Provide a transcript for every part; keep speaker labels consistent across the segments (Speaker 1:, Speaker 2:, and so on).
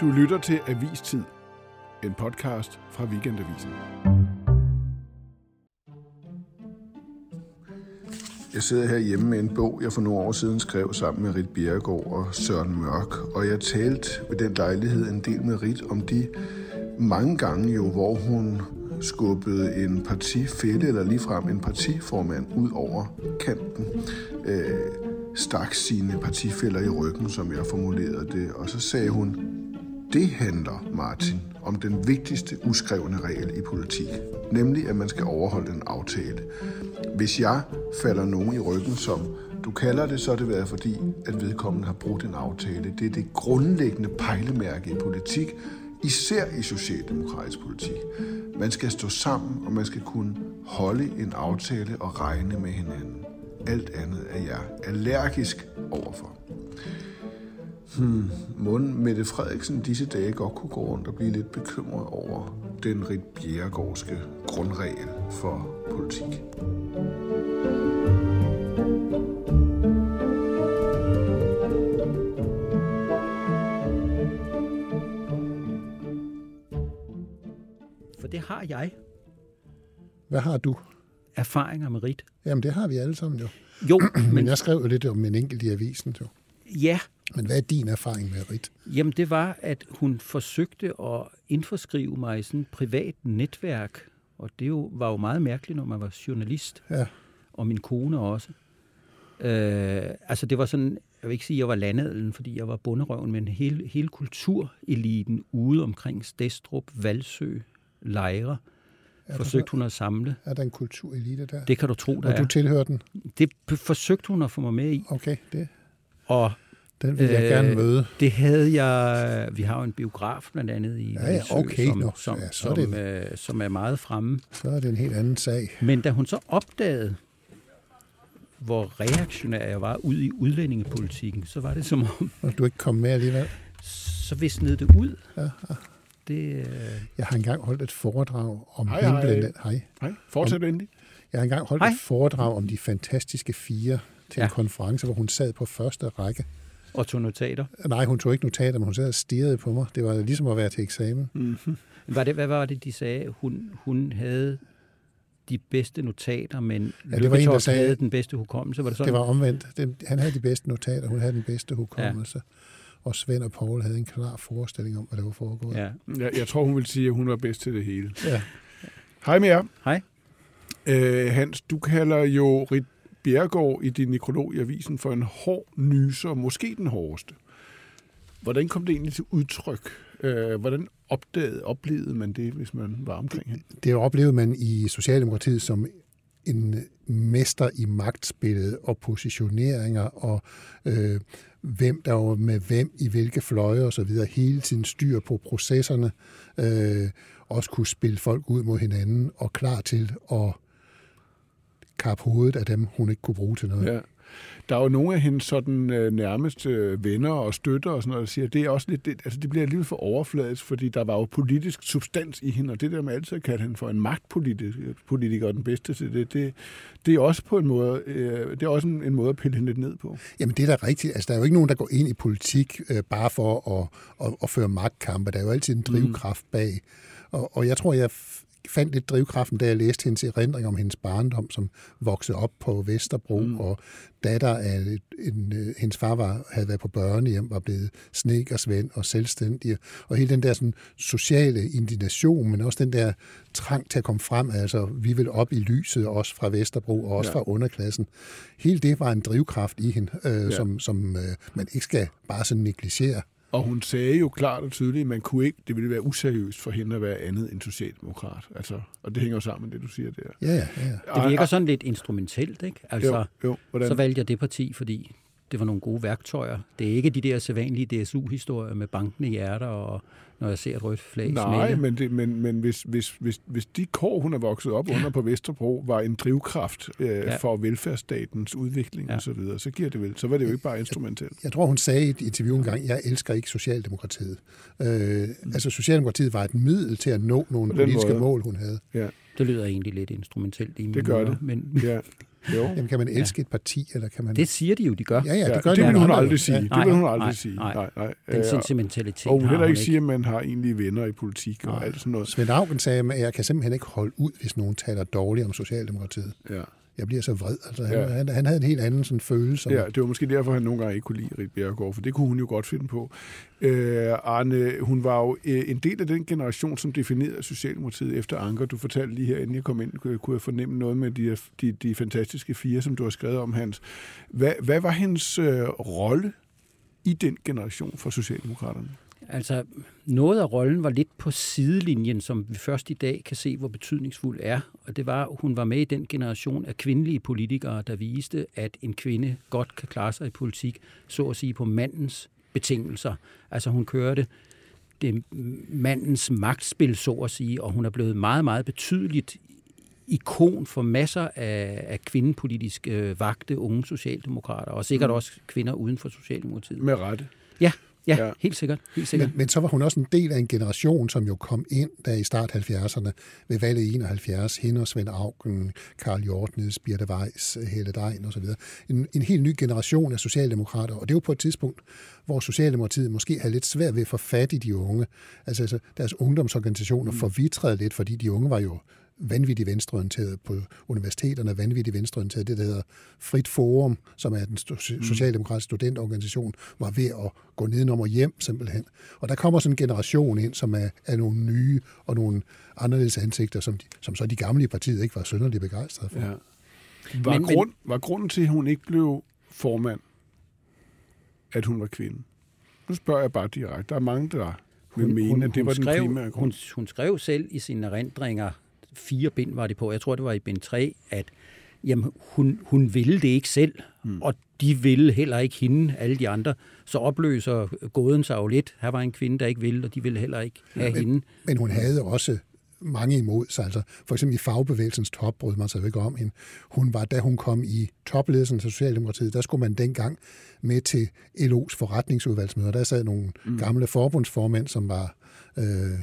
Speaker 1: Du lytter til Avistid, en podcast fra Weekendavisen. Jeg sidder her hjemme med en bog, jeg for nogle år siden skrev sammen med Rit Bjerregaard og Søren Mørk, og jeg talte ved den lejlighed en del med Rit om de mange gange jo, hvor hun skubbede en partifælde eller ligefrem en partiformand ud over kanten. Øh, stak sine partifælder i ryggen, som jeg formulerede det, og så sagde hun, det handler, Martin, om den vigtigste uskrevne regel i politik, nemlig at man skal overholde en aftale. Hvis jeg falder nogen i ryggen, som du kalder det, så er det været fordi, at vedkommende har brugt en aftale. Det er det grundlæggende pejlemærke i politik, især i socialdemokratisk politik. Man skal stå sammen, og man skal kunne holde en aftale og regne med hinanden. Alt andet er jeg allergisk overfor. Hmm, må Mette Frederiksen disse dage godt kunne gå rundt og blive lidt bekymret over den Rit Bjerregårdske grundregel for politik.
Speaker 2: For det har jeg.
Speaker 3: Hvad har du?
Speaker 2: Erfaringer med Rit.
Speaker 3: Jamen, det har vi alle sammen jo.
Speaker 2: Jo,
Speaker 3: Men
Speaker 2: men
Speaker 3: jeg skrev jo lidt om en enkelt i avisen, jo.
Speaker 2: ja,
Speaker 3: Men hvad er din erfaring med Rit?
Speaker 2: jamen det var, at hun forsøgte at indforskrive mig i sådan et privat netværk. Og det jo, var jo meget mærkeligt, når man var journalist.
Speaker 3: Ja.
Speaker 2: Og min kone også. Øh, altså det var sådan, jeg vil ikke sige, at jeg var landadelen, fordi jeg var bunderøven, men hele, hele kultureliten ude omkring Stestrup, Valsø, Lejre,
Speaker 3: Er
Speaker 2: forsøgte hun at samle.
Speaker 3: Er der en kulturelite der?
Speaker 2: Det kan du tro, der
Speaker 3: og du
Speaker 2: er.
Speaker 3: tilhører den?
Speaker 2: Det forsøgte hun at få mig med i.
Speaker 3: Okay, det,
Speaker 2: Og
Speaker 3: den vil jeg
Speaker 2: Øh,
Speaker 3: gerne møde.
Speaker 2: Det havde jeg... Vi har jo en biograf blandt andet i
Speaker 3: Ja, ja, okay,
Speaker 2: som, som,
Speaker 3: ja, så er
Speaker 2: som,
Speaker 3: det-
Speaker 2: øh, som er meget fremme.
Speaker 3: Så er det en helt anden sag.
Speaker 2: Men da hun så opdagede, hvor reaktionær jeg var ud i udlændingepolitikken, så var det som om,
Speaker 3: Og du ikke kom med alligevel.
Speaker 2: så visnede det ud.
Speaker 3: Ja, ja.
Speaker 2: Det, øh,
Speaker 3: Jeg har engang holdt et foredrag om
Speaker 1: Hej, hej.
Speaker 3: himlen. Hej.
Speaker 1: Hej, fortsæt endelig.
Speaker 3: Jeg har engang holdt
Speaker 2: Hej.
Speaker 3: et foredrag om de fantastiske fire til en
Speaker 2: Ja.
Speaker 3: konference, hvor hun sad på første række.
Speaker 2: Og tog notater.
Speaker 3: Nej, hun tog ikke notater, men hun sad og stirrede på mig. Det var ligesom at være til eksamen.
Speaker 1: Mm-hmm.
Speaker 2: Var det, hvad var det, de sagde? Hun, hun havde de bedste notater, men
Speaker 3: Ja,
Speaker 2: ja,
Speaker 3: det var en, der sagde-
Speaker 2: havde den bedste hukommelse. Var det sådan?
Speaker 3: Det var omvendt. Den, han havde de bedste notater, hun havde den bedste hukommelse. Ja. Og Svend og Paul havde en klar forestilling om, hvad der var foregået.
Speaker 2: Ja.
Speaker 1: Jeg, jeg tror, hun vil sige, at hun var bedst til det hele.
Speaker 3: Ja.
Speaker 1: Hej med jer.
Speaker 2: Hej.
Speaker 1: Øh, Hans, du kalder jo Rit Bjergård i din nekrolog i avisen for en hård nyser, måske den hårdeste. Hvordan kom det egentlig til udtryk? Øh, hvordan opdagede, oplevede man det, hvis man var omkring hende?
Speaker 3: Det oplevede man i Socialdemokratiet som en mester i magtspillet og positioneringer og øh, hvem der var med hvem i hvilke fløje og så videre. Hele tiden styr på processerne. Øh, også kunne spille folk ud mod hinanden og klar til at kappe hovedet af dem, hun ikke kunne bruge til noget.
Speaker 1: Ja. Der er jo nogle af hendes sådan øh, nærmeste øh, venner og støtter og sådan noget, der siger, at det er også lidt, det, altså det bliver alligevel for overfladisk, fordi der var jo politisk substans i hende, og det der med altid at kalde hende for en magtpolitiker politiker, og den bedste til det, det, det er også på en måde, øh, det er også en, en måde at pille hende lidt ned på.
Speaker 3: Jamen det er da rigtigt. Altså der er jo ikke nogen, der går ind i politik øh, bare for at, at, at føre magtkampe. Der er jo altid en drivkraft bag. Og, og jeg tror, jeg fandt lidt drivkraften, da jeg læste hendes erindring om hendes barndom, som voksede op på Vesterbro, mm. og datter af et, en, øh, hendes far var, havde været på børnehjem, var blevet snekersvend og selvstændig. Og hele den der sådan, sociale indignation, men også den der trang til at komme frem, altså vi vil op i lyset, også fra Vesterbro, og også
Speaker 1: Ja.
Speaker 3: fra underklassen. Hele det var en drivkraft i hende, øh,
Speaker 1: ja.
Speaker 3: som, som øh, man ikke skal bare sådan negligere.
Speaker 1: Og hun sagde jo klart og tydeligt, at man kunne ikke, det ville være useriøst for hende at være andet end socialdemokrat. Altså, og det hænger jo sammen med det, du siger der.
Speaker 3: Ja, ja, ja.
Speaker 2: Det virker sådan lidt instrumentelt, ikke? Altså,
Speaker 1: Jo, jo, hvordan?
Speaker 2: så valgte jeg det parti, fordi det var nogle gode værktøjer. Det er ikke de der sædvanlige DSU-historier med bankende hjerter, og når jeg ser et rødt flag
Speaker 1: Nej, men, det, men, men hvis, hvis, hvis, hvis de kår, hun er vokset op under på Vesterbro, var en drivkraft øh, ja.
Speaker 2: Ja.
Speaker 1: for velfærdsstatens udvikling ja.
Speaker 2: Ja.
Speaker 1: og så videre, så giver det vel, så var det jo ikke bare instrumentelt.
Speaker 3: Jeg tror, hun sagde i et interview engang, jeg elsker ikke Socialdemokratiet. Øh, altså, Socialdemokratiet var et middel til at nå nogle politiske
Speaker 1: måde.
Speaker 3: mål, hun havde.
Speaker 1: Ja,
Speaker 2: Det lyder egentlig lidt instrumentalt i mine
Speaker 1: Det gør
Speaker 2: ører,
Speaker 1: det.
Speaker 2: Men,
Speaker 1: ja.
Speaker 3: Jo. Jamen, kan man elske ja. et parti, eller kan man...
Speaker 2: Det siger de jo, de gør.
Speaker 3: Ja, ja, det gør
Speaker 1: ja, det
Speaker 3: de
Speaker 1: vil hun aldrig sige. Det vil hun aldrig
Speaker 2: nej,
Speaker 1: sige.
Speaker 2: nej.
Speaker 1: Nej, nej.
Speaker 2: Den sentimentalitet
Speaker 1: Og hun heller ikke sige, at man har egentlig venner i politik og alt sådan noget.
Speaker 3: Svend Augen sagde, at jeg kan simpelthen ikke holde ud, hvis nogen taler dårligt om Socialdemokratiet.
Speaker 1: Ja.
Speaker 3: Jeg bliver så vred. Altså, han,
Speaker 1: Ja.
Speaker 3: han, han havde en helt anden sådan, følelse.
Speaker 1: Ja, det var måske derfor, han nogle gange ikke kunne lide Rit Bjerregaard, for det kunne hun jo godt finde på. Øh, Arne, hun var jo øh, en del af den generation, som definerede Socialdemokratiet efter Anker. Du fortalte lige her, inden jeg kom ind, kunne kunne jeg fornemme noget med de, de, de fantastiske fire, som du har skrevet om, Hans. Hvad, hvad var hendes øh, rolle i den generation for Socialdemokraterne?
Speaker 2: Altså, noget af rollen var lidt på sidelinjen, som vi først i dag kan se, hvor betydningsfuld er. Og det var, hun var med i den generation af kvindelige politikere, der viste, at en kvinde godt kan klare sig i politik, så at sige på mandens betingelser. Altså hun kørte det mandens magtspil, så at sige, og hun er blevet meget, meget betydeligt ikon for masser af, af kvindepolitisk øh, vagte unge socialdemokrater, og sikkert også kvinder uden for Socialdemokratiet.
Speaker 1: Med rette.
Speaker 2: Ja, ja,
Speaker 1: Ja.
Speaker 2: helt sikkert. Helt sikkert.
Speaker 3: Men, men så var hun også en del af en generation, som jo kom ind der i start 70'erne ved valget i 71. Hende og Svend Augen, Karl Hjortneds, Birte Weiss, Helle Dein osv. En, en helt ny generation af socialdemokrater. Og det var på et tidspunkt, hvor Socialdemokratiet måske havde lidt svært ved at få fat i de unge. Altså, altså deres ungdomsorganisationer mm. forvitrede lidt, fordi de unge var jo vanvittigt venstreorienteret på universiteterne, vanvittigt venstreorienteret. Det, der hedder Frit Forum, som er den sto- socialdemokratiske studentorganisation, var ved at gå nedenom og hjem simpelthen. Og der kommer sådan en generation ind, som er, er nogle nye og nogle anderledes ansigter, som, de, som så de gamle i partiet ikke var synderligt begejstrede for.
Speaker 1: Ja. Var,
Speaker 2: Men-
Speaker 1: men, grund, var grunden til, at hun ikke blev formand, at hun var kvinde? Nu spørger jeg bare direkte. Der er mange, der vil mene, at det var den
Speaker 2: skrev,
Speaker 1: primære grund.
Speaker 2: Hun, hun skrev selv i sine erindringer, fire bind var det på, jeg tror det var i bind 3, at jamen, hun, hun ville det ikke selv, mm. og de ville heller ikke hende, alle de andre. Så opløser gåden sig jo lidt. Her var en kvinde, der ikke ville, og de ville heller ikke have
Speaker 3: men,
Speaker 2: hende.
Speaker 3: Men hun havde også mange imod sig. Altså, for eksempel i fagbevægelsens top brød man sig jo ikke om hende. Hun var, da hun kom i topledelsen til Socialdemokratiet, der skulle man dengang med til LO's forretningsudvalgsmøder. Der sad nogle mm. gamle forbundsformænd, som var øh,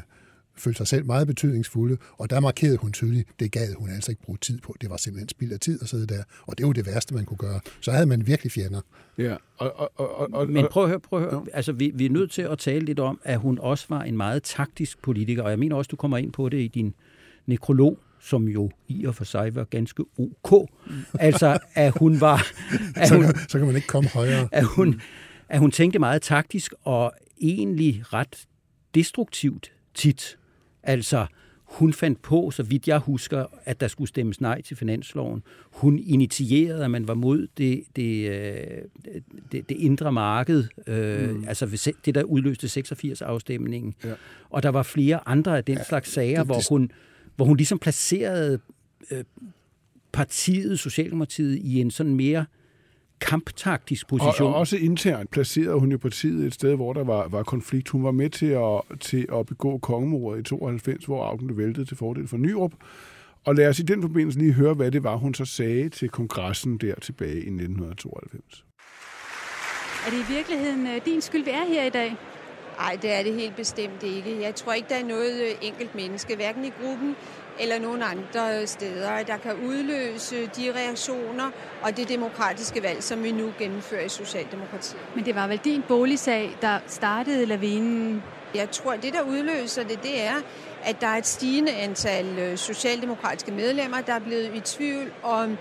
Speaker 3: følte sig selv meget betydningsfulde, og der markerede hun tydeligt, det gad hun altså ikke bruge tid på. Det var simpelthen spild af tid at sidde der, og det var det værste, man kunne gøre. Så havde man virkelig fjender.
Speaker 1: Ja, og, og, og, og,
Speaker 2: Men prøv at høre, prøv at høre. Altså, vi, vi er nødt til at tale lidt om, at hun også var en meget taktisk politiker, og jeg mener også, du kommer ind på det i din nekrolog, som jo i og for sig var ganske ok. Altså, at hun var... At
Speaker 3: Så,
Speaker 2: hun,
Speaker 3: kan- så kan man ikke komme højere.
Speaker 2: at hun, at hun tænkte meget taktisk og egentlig ret destruktivt tit. Altså, hun fandt på, så vidt jeg husker, at der skulle stemmes nej til finansloven. Hun initierede, at man var mod det, det, øh, det, det indre marked, øh, mm. altså det, der udløste 86-afstemningen.
Speaker 1: Ja.
Speaker 2: Og der var flere andre af den ja, slags sager,
Speaker 3: det-
Speaker 2: hvor,
Speaker 3: det-
Speaker 2: hun, hvor hun ligesom placerede øh, partiet, Socialdemokratiet, i en sådan mere kamptaktisk
Speaker 1: og,
Speaker 2: position.
Speaker 1: og også internt placerede hun jo partiet et sted, hvor der var, var konflikt. Hun var med til at, til at begå kongemordet i 92, hvor Augen blev væltet til fordel for Nyrup. Og lad os i den forbindelse lige høre, hvad det var, hun så sagde til kongressen der tilbage i 1992.
Speaker 4: Er det i virkeligheden øh, din skyld, vi er her i dag?
Speaker 5: Nej, det er det helt bestemt ikke. Jeg tror ikke, der er noget øh, enkelt menneske, hverken i gruppen eller nogen andre steder, der kan udløse de reaktioner og det demokratiske valg, som vi nu gennemfører i Socialdemokratiet.
Speaker 4: Men det var vel din boligsag, der startede lavinen.
Speaker 5: Jeg tror, det der udløser det, det er, at der er et stigende antal øh, socialdemokratiske medlemmer, der er blevet i tvivl om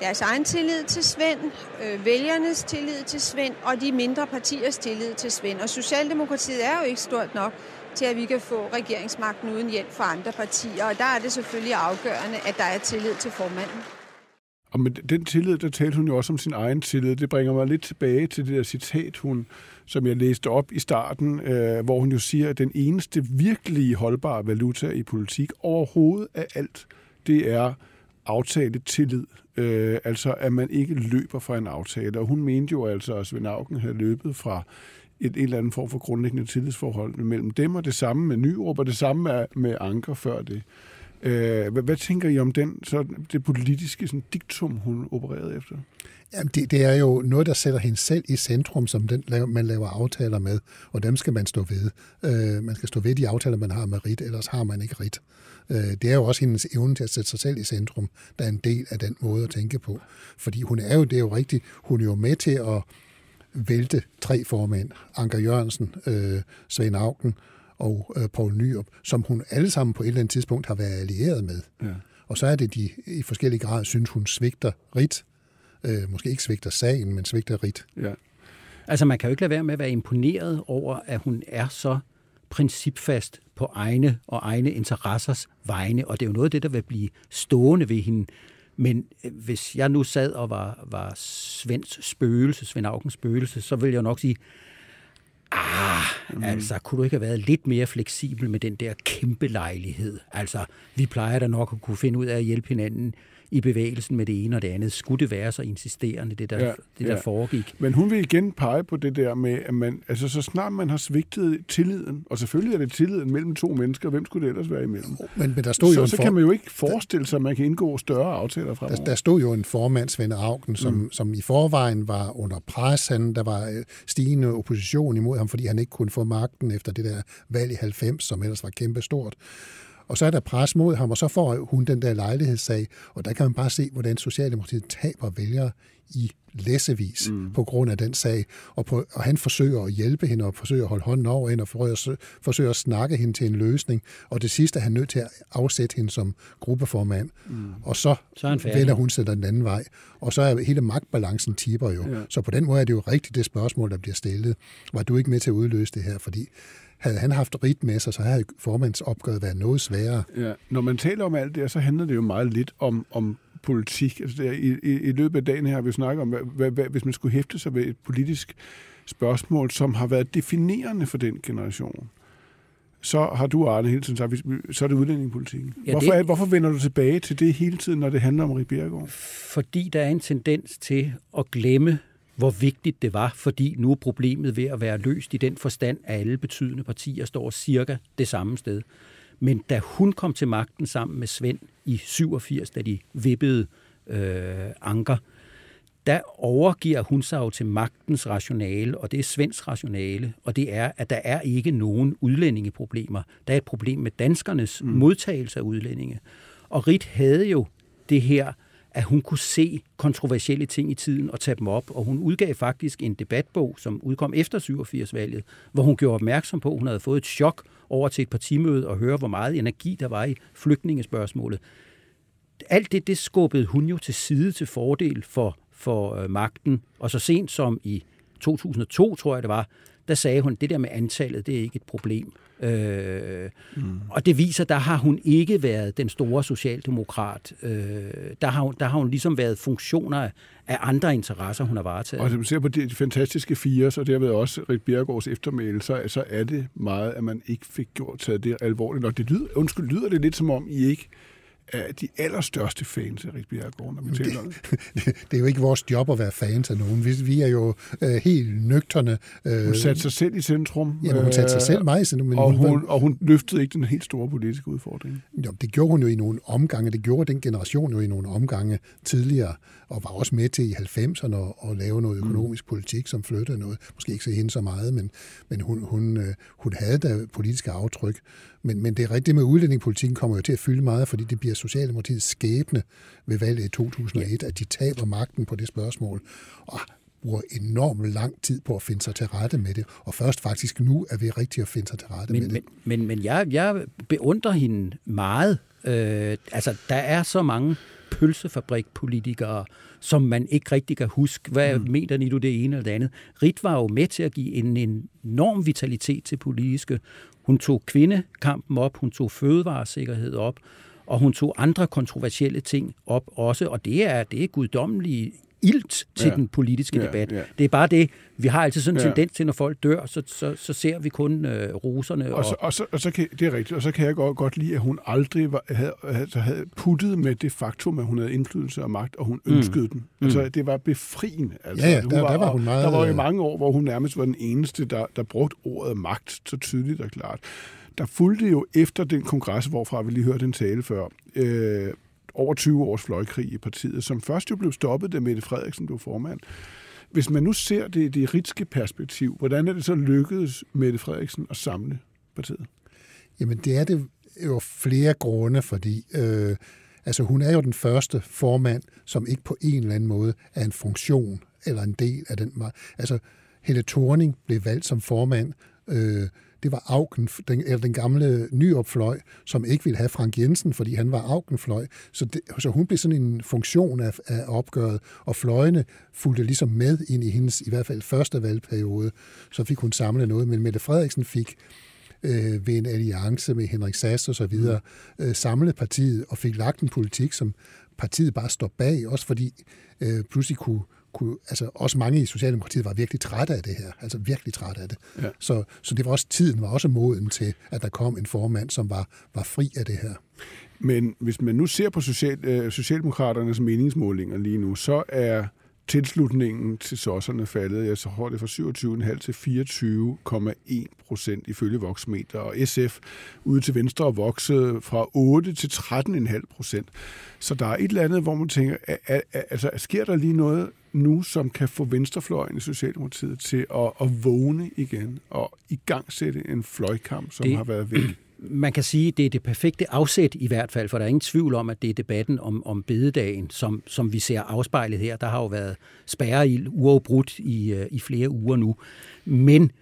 Speaker 5: deres egen tillid til Svend, øh, vælgernes tillid til Svend og de mindre partiers tillid til Svend. Og Socialdemokratiet er jo ikke stort nok til, at vi kan få regeringsmagten uden hjælp fra andre partier. Og der er det selvfølgelig afgørende, at der er tillid til formanden.
Speaker 1: Og med den tillid, der talte hun jo også om sin egen tillid. Det bringer mig lidt tilbage til det der citat, hun, som jeg læste op i starten, øh, hvor hun jo siger, at den eneste virkelige holdbare valuta i politik overhovedet af alt, det er aftale tillid. Øh, altså, at man ikke løber fra en aftale. Og hun mente jo altså, at Svend Auken havde løbet fra et, et eller andet form for grundlæggende tillidsforhold mellem dem, og det samme med Nyrup, og det samme med, med Anker før det. Øh, hvad, hvad tænker I om den, så det politiske sådan, diktum, hun opererede efter?
Speaker 3: Jamen, det, det er jo noget, der sætter hende selv i centrum, som den, man laver aftaler med, og dem skal man stå ved. Øh, man skal stå ved de aftaler, man har med Rit, ellers har man ikke Rit. Øh, det er jo også hendes evne til at sætte sig selv i centrum, der er en del af den måde at tænke på. Fordi hun er jo, det er jo rigtigt, hun er jo med til at vælte tre formænd, Anker Jørgensen, øh, Svend Augen og øh, Poul Nyrup, som hun alle sammen på et eller andet tidspunkt har været allieret med. Ja. Og så er det, de i forskellige grader synes, hun svigter Rit, øh, måske ikke svigter sagen, men svigter Rit. Ja.
Speaker 2: Altså man kan jo ikke lade være med at være imponeret over, at hun er så principfast på egne og egne interessers vegne, og det er jo noget af det, der vil blive stående ved hende. Men øh, hvis jeg nu sad og var, var Svends spøgelse, Svend Augens spøgelse, så ville jeg nok sige, ah, mm. altså, kunne du ikke have været lidt mere fleksibel med den der kæmpe lejlighed? Altså, vi plejer da nok at kunne finde ud af at hjælpe hinanden i bevægelsen med det ene og det andet. Skulle det være så insisterende, det der, ja, det der ja. foregik?
Speaker 1: Men hun vil igen pege på det der med, at man, altså, så snart man har svigtet tilliden, og selvfølgelig er det tilliden mellem to mennesker, hvem skulle det ellers være imellem?
Speaker 3: Men, men der stod
Speaker 1: så,
Speaker 3: jo
Speaker 1: så for... kan man jo ikke forestille sig, at man kan indgå større aftaler fremover.
Speaker 3: Der, der stod jo en formand, Svend Augen, som, mm. som i forvejen var under pres. Han, der var øh, stigende opposition imod ham, fordi han ikke kunne få magten efter det der valg i 90, som ellers var kæmpestort. Og så er der pres mod ham, og så får hun den der lejlighedssag, og der kan man bare se, hvordan Socialdemokratiet taber vælgere i læsevis mm. på grund af den sag. Og, på, og han forsøger at hjælpe hende, og forsøger at holde hånden over hende, og forsøger, forsøger at snakke hende til en løsning. Og det sidste er han nødt til at afsætte hende som gruppeformand. Mm. Og så, så vender hun sig den anden vej. Og så er hele magtbalancen tiber jo. Ja. Så på den måde er det jo rigtigt det spørgsmål, der bliver stillet. Var du ikke med til at udløse det her? Fordi havde han haft rit med sig, så havde formandsopgøret været noget sværere.
Speaker 1: Ja. Når man taler om alt det, så handler det jo meget lidt om, om politik. Altså, der, i, i, I løbet af dagen her har vi snakket om, hvad, hvad, hvad, hvis man skulle hæfte sig ved et politisk spørgsmål, som har været definerende for den generation, så har du, Arne, hele tiden sagt, så er det udlændingepolitikken. Ja, hvorfor, det... hvorfor vender du tilbage til det hele tiden, når det handler om Ribjergård?
Speaker 2: Fordi der er en tendens til at glemme hvor vigtigt det var, fordi nu er problemet ved at være løst i den forstand, at alle betydende partier står cirka det samme sted. Men da hun kom til magten sammen med Svend i 87, da de vippede øh, anker, der overgiver hun sig jo til magtens rationale, og det er Svends rationale, og det er, at der er ikke nogen udlændingeproblemer. Der er et problem med danskernes mm. modtagelse af udlændinge. Og Rit havde jo det her at hun kunne se kontroversielle ting i tiden og tage dem op. Og hun udgav faktisk en debatbog, som udkom efter 87-valget, hvor hun gjorde opmærksom på, at hun havde fået et chok over til et partimøde og høre, hvor meget energi der var i flygtningespørgsmålet. Alt det, det skubbede hun jo til side til fordel for, for øh, magten. Og så sent som i 2002, tror jeg det var, der sagde hun, det der med antallet, det er ikke et problem. Øh, mm. Og det viser, der har hun ikke været den store socialdemokrat. Øh, der, har hun, der har hun ligesom været funktioner af andre interesser, hun har varetaget.
Speaker 1: Og hvis man ser på de fantastiske fire, så derved også Rit Bjergårds eftermæle, så, så er det meget, at man ikke fik gjort taget det alvorligt. Og det lyder, undskyld, lyder det lidt som om, I ikke er de allerstørste fans af Bjergård, når vi taler om det.
Speaker 3: det er jo ikke vores job at være fans af nogen. Vi, vi er jo øh, helt nøgterne.
Speaker 1: Øh, hun satte sig selv i centrum.
Speaker 3: Ja, hun satte sig selv meget i centrum.
Speaker 1: Men og, hun, og hun løftede ikke den helt store politiske udfordring.
Speaker 3: Jo, det gjorde hun jo i nogle omgange. Det gjorde den generation jo i nogle omgange tidligere, og var også med til i 90'erne at, lave noget mm. økonomisk politik, som flyttede noget. Måske ikke se hende så meget, men, men hun, hun, øh, hun havde da politiske aftryk. Men, men det er rigtigt med udlændingepolitikken kommer jo til at fylde meget, fordi det bliver Socialdemokratiets skæbne ved valget i 2001, at de taber magten på det spørgsmål. Og bruger enormt lang tid på at finde sig til rette med det, og først faktisk nu er vi rigtig at finde sig til rette
Speaker 2: men,
Speaker 3: med
Speaker 2: men, det. Men, men jeg, jeg beundrer hende meget. Øh, altså, der er så mange pølsefabrikpolitikere, som man ikke rigtig kan huske. Hvad mm. mener I du det ene eller det andet? Rit var jo med til at give en enorm vitalitet til politiske. Hun tog kvindekampen op, hun tog fødevaresikkerhed op, og hun tog andre kontroversielle ting op også, og det er, det er guddommelige ilt til ja. den politiske ja, debat. Ja. Det er bare det, vi har altid sådan en ja. tendens til, når folk dør, så, så, så ser vi kun øh, roserne.
Speaker 1: Og, så, og, så, og så kan, det er rigtigt, og så kan jeg godt, godt lide, at hun aldrig var, havde, havde, havde puttet med det faktum, at hun havde indflydelse og magt, og hun mm. ønskede den. Mm. Altså, det var befriende. Altså,
Speaker 3: ja, ja der, var, der var hun meget...
Speaker 1: Der var jo mange år, hvor hun nærmest var den eneste, der, der brugte ordet magt så tydeligt og klart der fulgte jo efter den kongres, hvorfra vi lige hørte en tale før, øh, over 20 års fløjkrig i partiet, som først jo blev stoppet, da Mette Frederiksen blev formand. Hvis man nu ser det i det ritske perspektiv, hvordan er det så lykkedes Mette Frederiksen at samle partiet?
Speaker 3: Jamen det er det jo flere grunde, fordi øh, altså, hun er jo den første formand, som ikke på en eller anden måde er en funktion eller en del af den. Altså Helle Thorning blev valgt som formand øh, det var Augen, den, eller den gamle nyopfløj, som ikke ville have Frank Jensen, fordi han var Augenfløj. Så, det, så hun blev sådan en funktion af, af opgøret, og fløjene fulgte ligesom med ind i hendes, i hvert fald første valgperiode. Så fik hun samlet noget, men Mette Frederiksen fik øh, ved en alliance med Henrik Sass og så videre, øh, samlet partiet og fik lagt en politik, som partiet bare står bag, også fordi øh, pludselig kunne kunne, altså også mange i Socialdemokratiet var virkelig trætte af det her, altså virkelig trætte af det. Ja. Så, så det var også, tiden var også moden til, at der kom en formand, som var, var fri af det her.
Speaker 1: Men hvis man nu ser på social, øh, Socialdemokraternes meningsmålinger lige nu, så er tilslutningen til sosserne faldet, jeg så hårdt det fra 27,5 til 24,1 procent ifølge Voxmeter, og SF ude til venstre voksede fra 8 til 13,5 procent. Så der er et eller andet, hvor man tænker, altså sker der lige noget nu, som kan få venstrefløjen i Socialdemokratiet til at, at vågne igen og i gang sætte en fløjkamp, som det, har været væk?
Speaker 2: Man kan sige, at det er det perfekte afsæt i hvert fald, for der er ingen tvivl om, at det er debatten om, om bededagen, som, som vi ser afspejlet her. Der har jo været spærreild uafbrudt i, øh, i flere uger nu. Men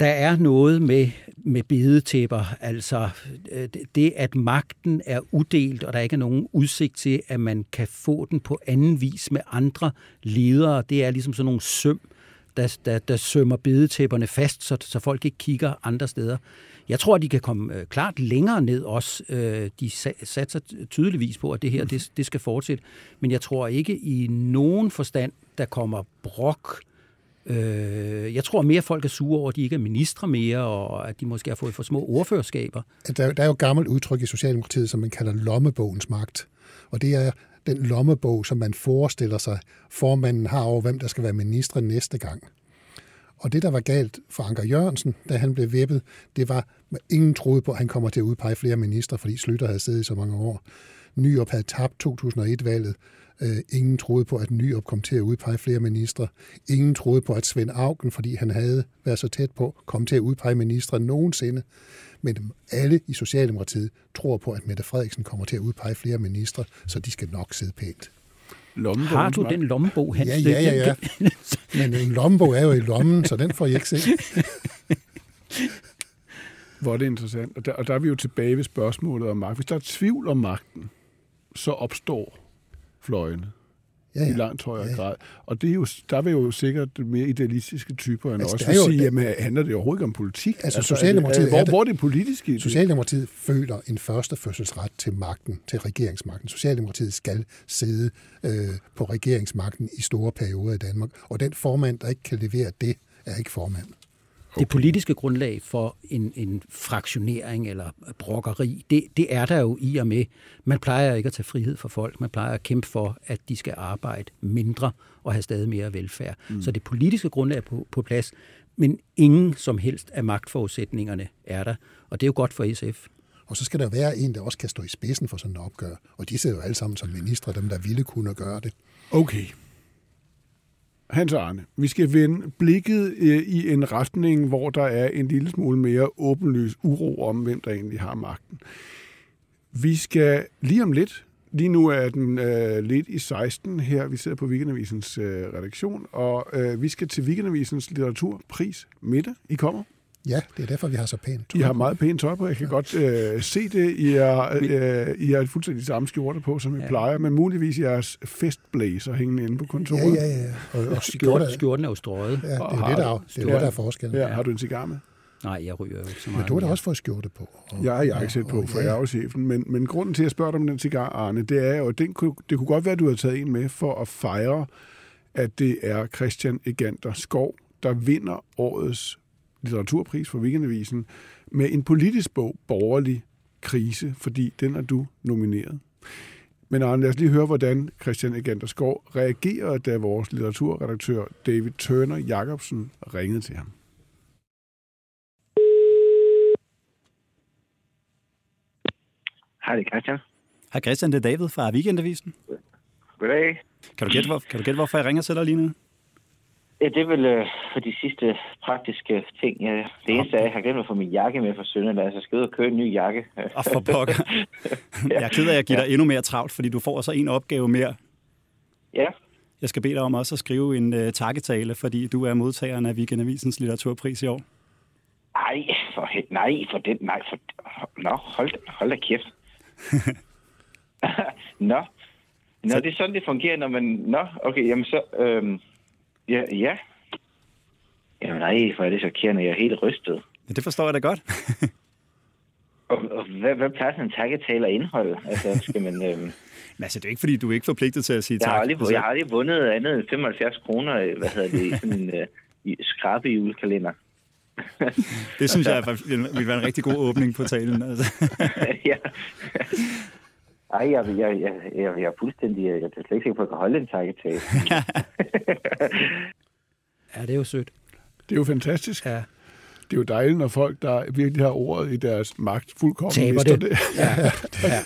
Speaker 2: der er noget med, med bedetæpper, altså øh, det, at magten er uddelt, og der ikke er nogen udsigt til, at man kan få den på anden vis med andre ledere. Det er ligesom sådan nogle søm, der, der, der sømmer bedetæpperne fast, så, så folk ikke kigger andre steder. Jeg tror, de kan komme øh, klart længere ned også. Øh, de satser tydeligvis på, at det her det, det skal fortsætte. Men jeg tror ikke i nogen forstand, der kommer brok Øh, jeg tror mere, folk er sure over, at de ikke er ministre mere, og at de måske har fået for små ordførerskaber.
Speaker 3: Altså, der, der er jo et gammelt udtryk i Socialdemokratiet, som man kalder lommebogens magt. Og det er den lommebog, som man forestiller sig, formanden har over, hvem der skal være minister næste gang. Og det, der var galt for Anker Jørgensen, da han blev vippet, det var, at ingen troede på, at han kommer til at udpege flere ministre, fordi Slytter havde siddet i så mange år. Nyop havde tabt 2001-valget. Øh, ingen troede på, at Nyop kom til at udpege flere ministre. Ingen troede på, at Svend Augen, fordi han havde været så tæt på, kom til at udpege ministre nogensinde. Men alle i Socialdemokratiet tror på, at Mette Frederiksen kommer til at udpege flere ministre, så de skal nok sidde pænt.
Speaker 2: Har du den lommebog, Hans?
Speaker 3: Ja, ja, ja. ja. Men en lommebog er jo i lommen, så den får I ikke se.
Speaker 1: Hvor er det interessant. Og der, og der er vi jo tilbage ved spørgsmålet om magt. Hvis der er tvivl om magten, så opstår fløjene ja, ja. i langt højere ja, ja. grad. Og det er jo, der vil jo sikkert mere idealistiske typer end altså, også vil sige, det, jamen handler det overhovedet ikke om politik?
Speaker 3: Altså, altså Socialdemokratiet...
Speaker 1: hvor, hvor er det politiske
Speaker 3: Socialdemokratiet føler en første fødselsret til magten, til regeringsmagten. Socialdemokratiet skal sidde øh, på regeringsmagten i store perioder i Danmark, og den formand, der ikke kan levere det, er ikke formand.
Speaker 2: Okay. Det politiske grundlag for en, en fraktionering eller brokkeri, det, det er der jo i og med. Man plejer ikke at tage frihed for folk. Man plejer at kæmpe for, at de skal arbejde mindre og have stadig mere velfærd. Mm. Så det politiske grundlag er på, på plads, men ingen som helst af magtforudsætningerne er der. Og det er jo godt for SF.
Speaker 3: Og så skal der være en, der også kan stå i spidsen for sådan en opgør. Og de sidder jo alle sammen som ministre, dem der ville kunne gøre det.
Speaker 1: Okay. Hans Arne, vi skal vende blikket øh, i en retning, hvor der er en lille smule mere åbenlys uro om, hvem der egentlig har magten. Vi skal lige om lidt, lige nu er den øh, lidt i 16 her, vi sidder på Weekendavisens øh, redaktion, og øh, vi skal til Weekendavisens litteraturpris middag. I kommer?
Speaker 3: Ja, det er derfor, vi har så pænt tøj
Speaker 1: I har meget pænt tøj på. Jeg kan ja. godt øh, se det. I er, øh, I har et fuldstændig samme skjorte på, som I ja. plejer, men muligvis jeres festblazer hængende inde på kontoret.
Speaker 3: Ja, ja, ja.
Speaker 2: Og, og skjorten, skjorten er jo strøget.
Speaker 3: Ja, det er det, der, det, er det, der er forskellen.
Speaker 1: Ja. Har du en cigar med?
Speaker 2: Nej, jeg ryger jo ikke så meget.
Speaker 3: Men du har da også fået skjorte på.
Speaker 1: Og, jeg har ikke set på, for ja. jeg er jo chefen. Men, men grunden til, at jeg spørger dig om den cigar, Arne, det er jo, at den, det kunne godt være, at du har taget en med for at fejre, at det er Christian Egander Skov, der vinder årets litteraturpris for Weekendavisen med en politisk bog, Borgerlig Krise, fordi den er du nomineret. Men Arne, lad os lige høre, hvordan Christian Egander Skov reagerede, da vores litteraturredaktør David Turner Jacobsen ringede til ham.
Speaker 6: Hej, det er Christian.
Speaker 7: Hej Christian, det er David fra Weekendavisen.
Speaker 6: Goddag.
Speaker 7: Kan du gætte, hvor, kan du gætte hvorfor jeg ringer til dig lige nu?
Speaker 6: Ja, det er vel øh, for de sidste praktiske ting. Ja, det eneste er, at jeg har glemt at få min jakke med fra Sønderland, så jeg skal ud og købe en ny jakke.
Speaker 7: Og for pokker. Jeg er ked af, at jeg giver dig endnu mere travlt, fordi du får så en opgave mere.
Speaker 6: Ja,
Speaker 7: Jeg skal bede dig om også at skrive en uh, takketale, fordi du er modtageren af Weekendavisens litteraturpris i år.
Speaker 6: ej, for nej, for den, nej, for, nå, hold, hold da kæft. nå, nå,
Speaker 7: Så-
Speaker 6: det er sådan, det fungerer, når man, nå, okay, jamen så, øhm, ja, ja. Jamen nej, for er det chokerende, jeg er helt rystet.
Speaker 7: Ja, det forstår jeg da godt.
Speaker 6: Og, og hvad, hvad plejer sådan en takketale at indeholde? Altså, skal man, øhm,
Speaker 7: Men altså, det er ikke, fordi du er ikke forpligtet til at sige
Speaker 6: Jeg har,
Speaker 7: tak.
Speaker 6: aldrig,
Speaker 7: Altså,
Speaker 6: jeg har aldrig vundet andet end 75 kroner, øh, hvad hedder det, sådan en i skrabe julekalender.
Speaker 7: Det synes jeg vil være en rigtig god åbning på talen. Altså.
Speaker 6: ja. Ej, jeg, jeg, jeg, jeg, jeg er fuldstændig... Jeg er slet ikke sikker på, at jeg kan holde en takketale.
Speaker 2: Ja, det er jo sødt.
Speaker 1: Det er jo fantastisk.
Speaker 2: Ja.
Speaker 1: Det er jo dejligt, når folk, der virkelig har ordet i deres magt, fuldkommen
Speaker 2: Taber
Speaker 1: mister
Speaker 2: det.
Speaker 1: det.
Speaker 2: Ja. ja.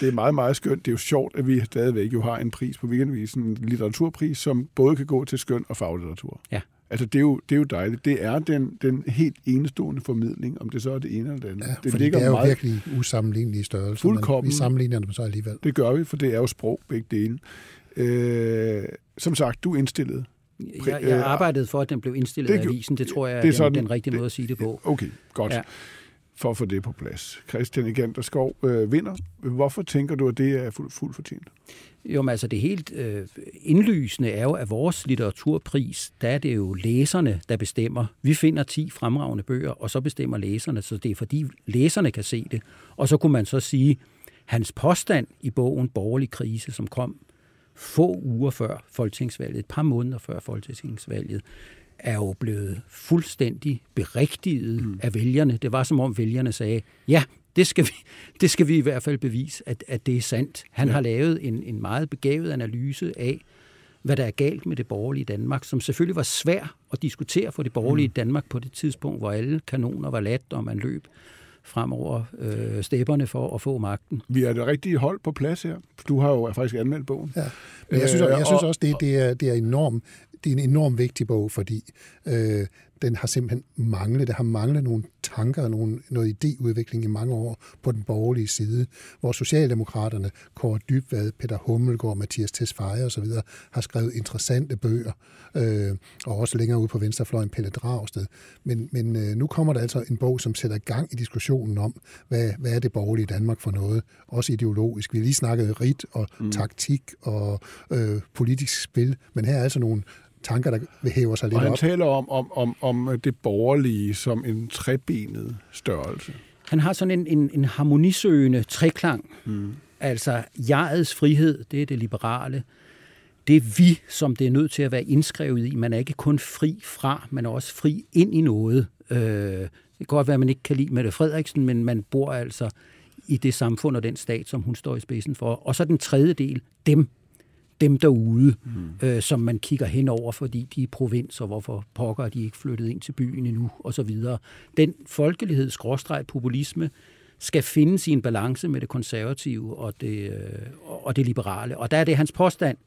Speaker 1: Det er meget, meget skønt. Det er jo sjovt, at vi stadigvæk jo har en pris på Weekendavisen, en litteraturpris, som både kan gå til skøn og faglitteratur.
Speaker 2: Ja.
Speaker 1: Altså, det er, jo, det er jo dejligt. Det er den, den helt enestående formidling, om det så er det ene eller det andet.
Speaker 3: Ja,
Speaker 1: det ligger
Speaker 3: det er jo
Speaker 1: meget,
Speaker 3: virkelig usammenlignelige størrelser. men
Speaker 1: Fuldkommen.
Speaker 3: Vi sammenligner dem så alligevel.
Speaker 1: Det gør vi, for det er jo sprog, begge dele. Øh, som sagt, du indstillet.
Speaker 2: Jeg, jeg arbejdede for, at den blev indstillet
Speaker 1: det
Speaker 2: af avisen. Det tror jeg
Speaker 1: det
Speaker 2: er den,
Speaker 1: sådan-
Speaker 2: den rigtige
Speaker 1: det-
Speaker 2: måde at sige det på.
Speaker 1: Okay, godt.
Speaker 2: Ja.
Speaker 1: For at få det på plads. Christian Egander Skov øh, vinder. Hvorfor tænker du, at det er fuldt fuld fortjent?
Speaker 2: Jo, men altså det helt øh, indlysende er jo, at vores litteraturpris, der er det jo læserne, der bestemmer. Vi finder 10 fremragende bøger, og så bestemmer læserne, så det er fordi læserne kan se det. Og så kunne man så sige, hans påstand i bogen Borgerlig Krise, som kom få uger før folketingsvalget, et par måneder før folketingsvalget, er jo blevet fuldstændig berigtiget mm. af vælgerne. Det var som om vælgerne sagde, ja, det skal vi, det skal vi i hvert fald bevise, at, at det er sandt. Han ja. har lavet en, en meget begavet analyse af, hvad der er galt med det borgerlige Danmark, som selvfølgelig var svær at diskutere for det borgerlige mm. Danmark på det tidspunkt, hvor alle kanoner var ladt, og man løb fremover øh, stepperne for at få magten.
Speaker 1: Vi er det rigtige hold på plads her. Du har jo faktisk anmeldt bogen.
Speaker 3: Ja. Men jeg synes,
Speaker 1: Øh,
Speaker 3: jeg synes
Speaker 1: og-
Speaker 3: også, det, det, er, det, er enorm, det er en enorm vigtig bog, fordi øh, den har simpelthen manglet, der har manglet nogle tanker, nogle, noget idéudvikling i mange år på den borgerlige side, hvor Socialdemokraterne, Kåre Dybvad, Peter Hummelgaard, Mathias Tesfaye osv. har skrevet interessante bøger, øh, og også længere ude på venstrefløjen Pelle Dragsted. Men, men øh, nu kommer der altså en bog, som sætter gang i diskussionen om, hvad, hvad er det borgerlige Danmark for noget, også ideologisk. Vi lige snakket rit og mm. taktik og øh, politisk spil, men her er altså nogle tanker, der vil hæve sig lidt
Speaker 1: Og han
Speaker 3: op.
Speaker 1: taler om, om, om, om det borgerlige som en trebenet størrelse.
Speaker 2: Han har sådan en, en, en harmonisøgende treklang. Mm. Altså, jegets frihed, det er det liberale. Det er vi, som det er nødt til at være indskrevet i. Man er ikke kun fri fra, man er også fri ind i noget. Øh, det kan godt være, at man ikke kan lide Mette Frederiksen, men man bor altså i det samfund og den stat, som hun står i spidsen for. Og så den tredje del, dem. Dem derude, mm. øh, som man kigger hen over, fordi de er provinser, hvorfor pokker de ikke flyttet ind til byen endnu, og så videre. Den folkelighed, skråstreg, populisme, skal finde sin balance med det konservative og det, øh, og det liberale. Og der er det hans påstand,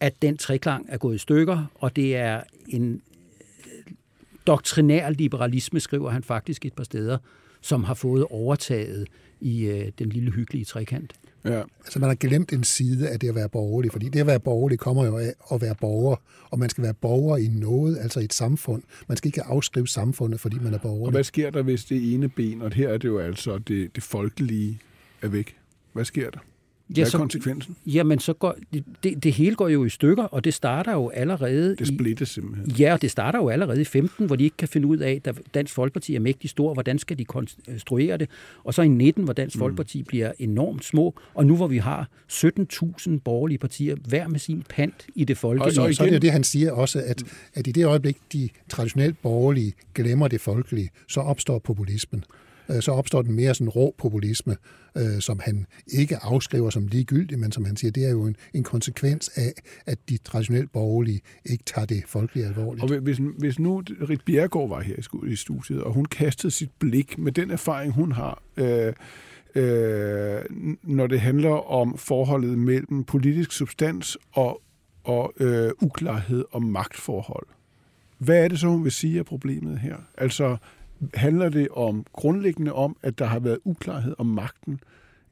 Speaker 2: at den treklang er gået i stykker, og det er en øh, doktrinær liberalisme, skriver han faktisk et par steder, som har fået overtaget i øh, den lille hyggelige trekant.
Speaker 1: Ja.
Speaker 3: Altså man har glemt en side af det at være borgerlig, fordi det at være borgerlig kommer jo af at være borger, og man skal være borger i noget, altså i et samfund. Man skal ikke afskrive samfundet, fordi man er
Speaker 1: Og
Speaker 3: borgerlig.
Speaker 1: hvad sker der, hvis det ene ben, og her er det jo altså det, det folkelige, er væk? Hvad sker der? Hvad er
Speaker 2: så,
Speaker 1: konsekvensen?
Speaker 2: jamen, så går, det, det hele går jo i stykker, og det starter jo allerede
Speaker 1: Det
Speaker 2: i,
Speaker 1: splittes simpelthen.
Speaker 2: Ja, og det starter jo allerede i 15, hvor de ikke kan finde ud af, at Dansk Folkeparti er mægtig stor, hvordan skal de konstruere det? Og så i 19, hvor Dansk Folkeparti bliver enormt små, og nu hvor vi har 17.000 borgerlige partier, hver med sin pant i det folkelige.
Speaker 3: Og så er det jo det, han siger også, at, at i det øjeblik, de traditionelt borgerlige glemmer det folkelige, så opstår populismen. Øh, Så opstår den mere sådan rå populisme, øh, som han ikke afskriver som ligegyldig, men som han siger, det er jo en, en konsekvens af, at de traditionelt borgerlige ikke tager det folkelige alvorligt.
Speaker 1: Og hvis, hvis nu Rit Bjergård var her i i studiet, og hun kastede sit blik med den erfaring, hun har, øh, øh, når det handler om forholdet mellem politisk substans og, og øh, uklarhed om magtforhold. Hvad er det så, hun vil sige er problemet her? Altså, handler det om grundlæggende om, at der har været uklarhed om magten,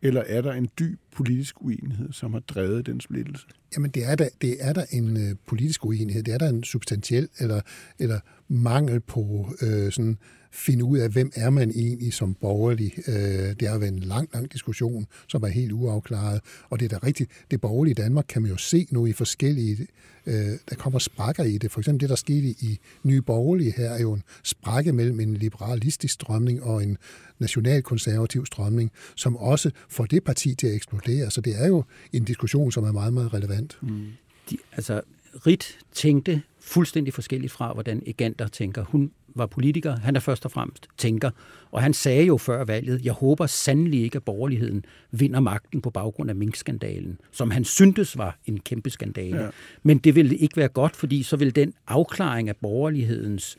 Speaker 1: eller er der en dyb politisk uenighed, som har drevet den splittelse?
Speaker 3: Jamen, det er der, det er der en øh, politisk uenighed. Det er der en substantiel eller, eller mangel på øh, sådan finde ud af, hvem er man egentlig som borgerlig. Øh, det har været en lang, lang diskussion, som er helt uafklaret. Og det er da rigtigt, det borgerlige Danmark kan man jo se nu i forskellige, øh, der kommer sprækker i det. For eksempel det, der skete i Nye Borgerlige her, er jo en sprække mellem en liberalistisk strømning og en nationalkonservativ strømning, som også får det parti til at eksplodere. Så det er jo en diskussion, som er meget, meget relevant. Mm.
Speaker 2: De, altså, Rit tænkte fuldstændig forskelligt fra, hvordan Egander tænker. Hun var politiker, han er først og fremmest tænker, og han sagde jo før valget, jeg håber sandelig ikke, at borgerligheden vinder magten på baggrund af minkskandalen, som han syntes var en kæmpe skandale. Ja. Men det ville ikke være godt, fordi så vil den afklaring af borgerlighedens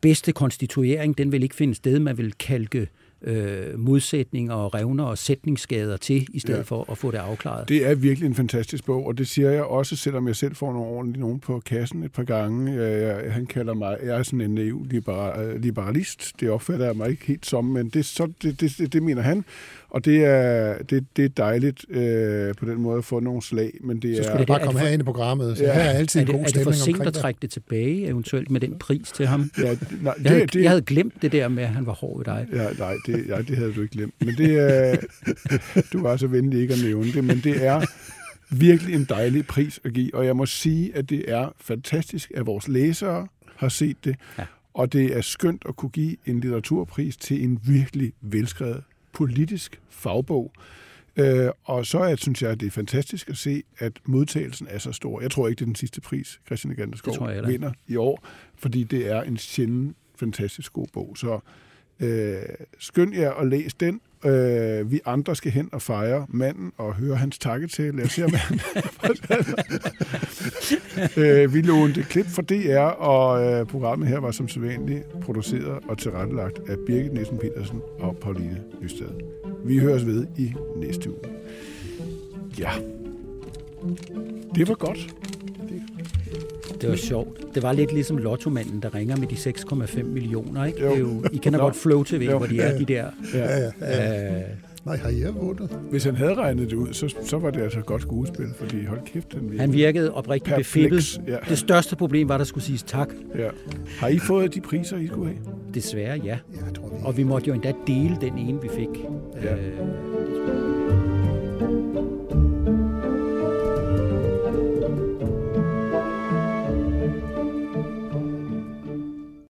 Speaker 2: bedste konstituering, den vil ikke finde sted, man vil kalke øh, modsætninger og revner og sætningsskader til, i stedet ja. for at få det afklaret.
Speaker 1: Det er virkelig en fantastisk bog, og det siger jeg også, selvom jeg selv får nogle ordentlige nogen på kassen et par gange. Jeg, han kalder mig, jeg er sådan en naiv liberal, liberalist. Det opfatter jeg mig ikke helt som, men det, så, det, det, det, det mener han. Og det er, det, det er dejligt øh, på den måde at få nogle slag. Men det
Speaker 3: så
Speaker 1: skulle
Speaker 3: er, det bare komme her ind i programmet. Så ja. her er altid
Speaker 2: er det,
Speaker 3: en god
Speaker 2: er det for sent at trække det tilbage, eventuelt med den pris til ham?
Speaker 1: Ja, nej,
Speaker 2: jeg, det, havde, det, jeg havde glemt det der med, at han var hård ved dig.
Speaker 1: Ja, nej, det, ja, det havde du ikke glemt. Men det er, du var så venlig ikke at nævne det, men det er virkelig en dejlig pris at give. Og jeg må sige, at det er fantastisk, at vores læsere har set det. Ja. Og det er skønt at kunne give en litteraturpris til en virkelig velskrevet politisk fagbog. Øh, og så er, synes jeg, at det er fantastisk at se, at modtagelsen er så stor. Jeg tror ikke, det er den sidste pris, Christian Ganderskov vinder i år, fordi det er en sjældent fantastisk god bog. Så øh, skynd jer at læse den. Øh, vi andre skal hen og fejre manden og høre hans takketale. Lad os se, om han... øh, vi lånte klip fra DR, og øh, programmet her var som sædvanligt produceret og tilrettelagt af Birgit Nielsen Petersen og Pauline Nystad. Vi høres ved i næste uge. Ja. Det var godt.
Speaker 2: Det var sjovt. Det var lidt ligesom lottomanden, der ringer med de 6,5 millioner, ikke? Jo. Det er jo, I kender godt Flow TV, jo. hvor de er, de der...
Speaker 3: Ja, ja, ja. Øh, Nej, har jeg vundet?
Speaker 1: Hvis han havde regnet det ud, så, så var det altså et godt skuespil, fordi hold kæft, han
Speaker 2: virkede. Han virkede oprigtigt befippet. Ja. Det største problem var, at der skulle siges tak.
Speaker 1: Ja. Har I fået de priser, I skulle have?
Speaker 2: Desværre, ja. Jeg tror, vi... Og vi måtte jo endda dele den ene, vi fik. Ja. Øh,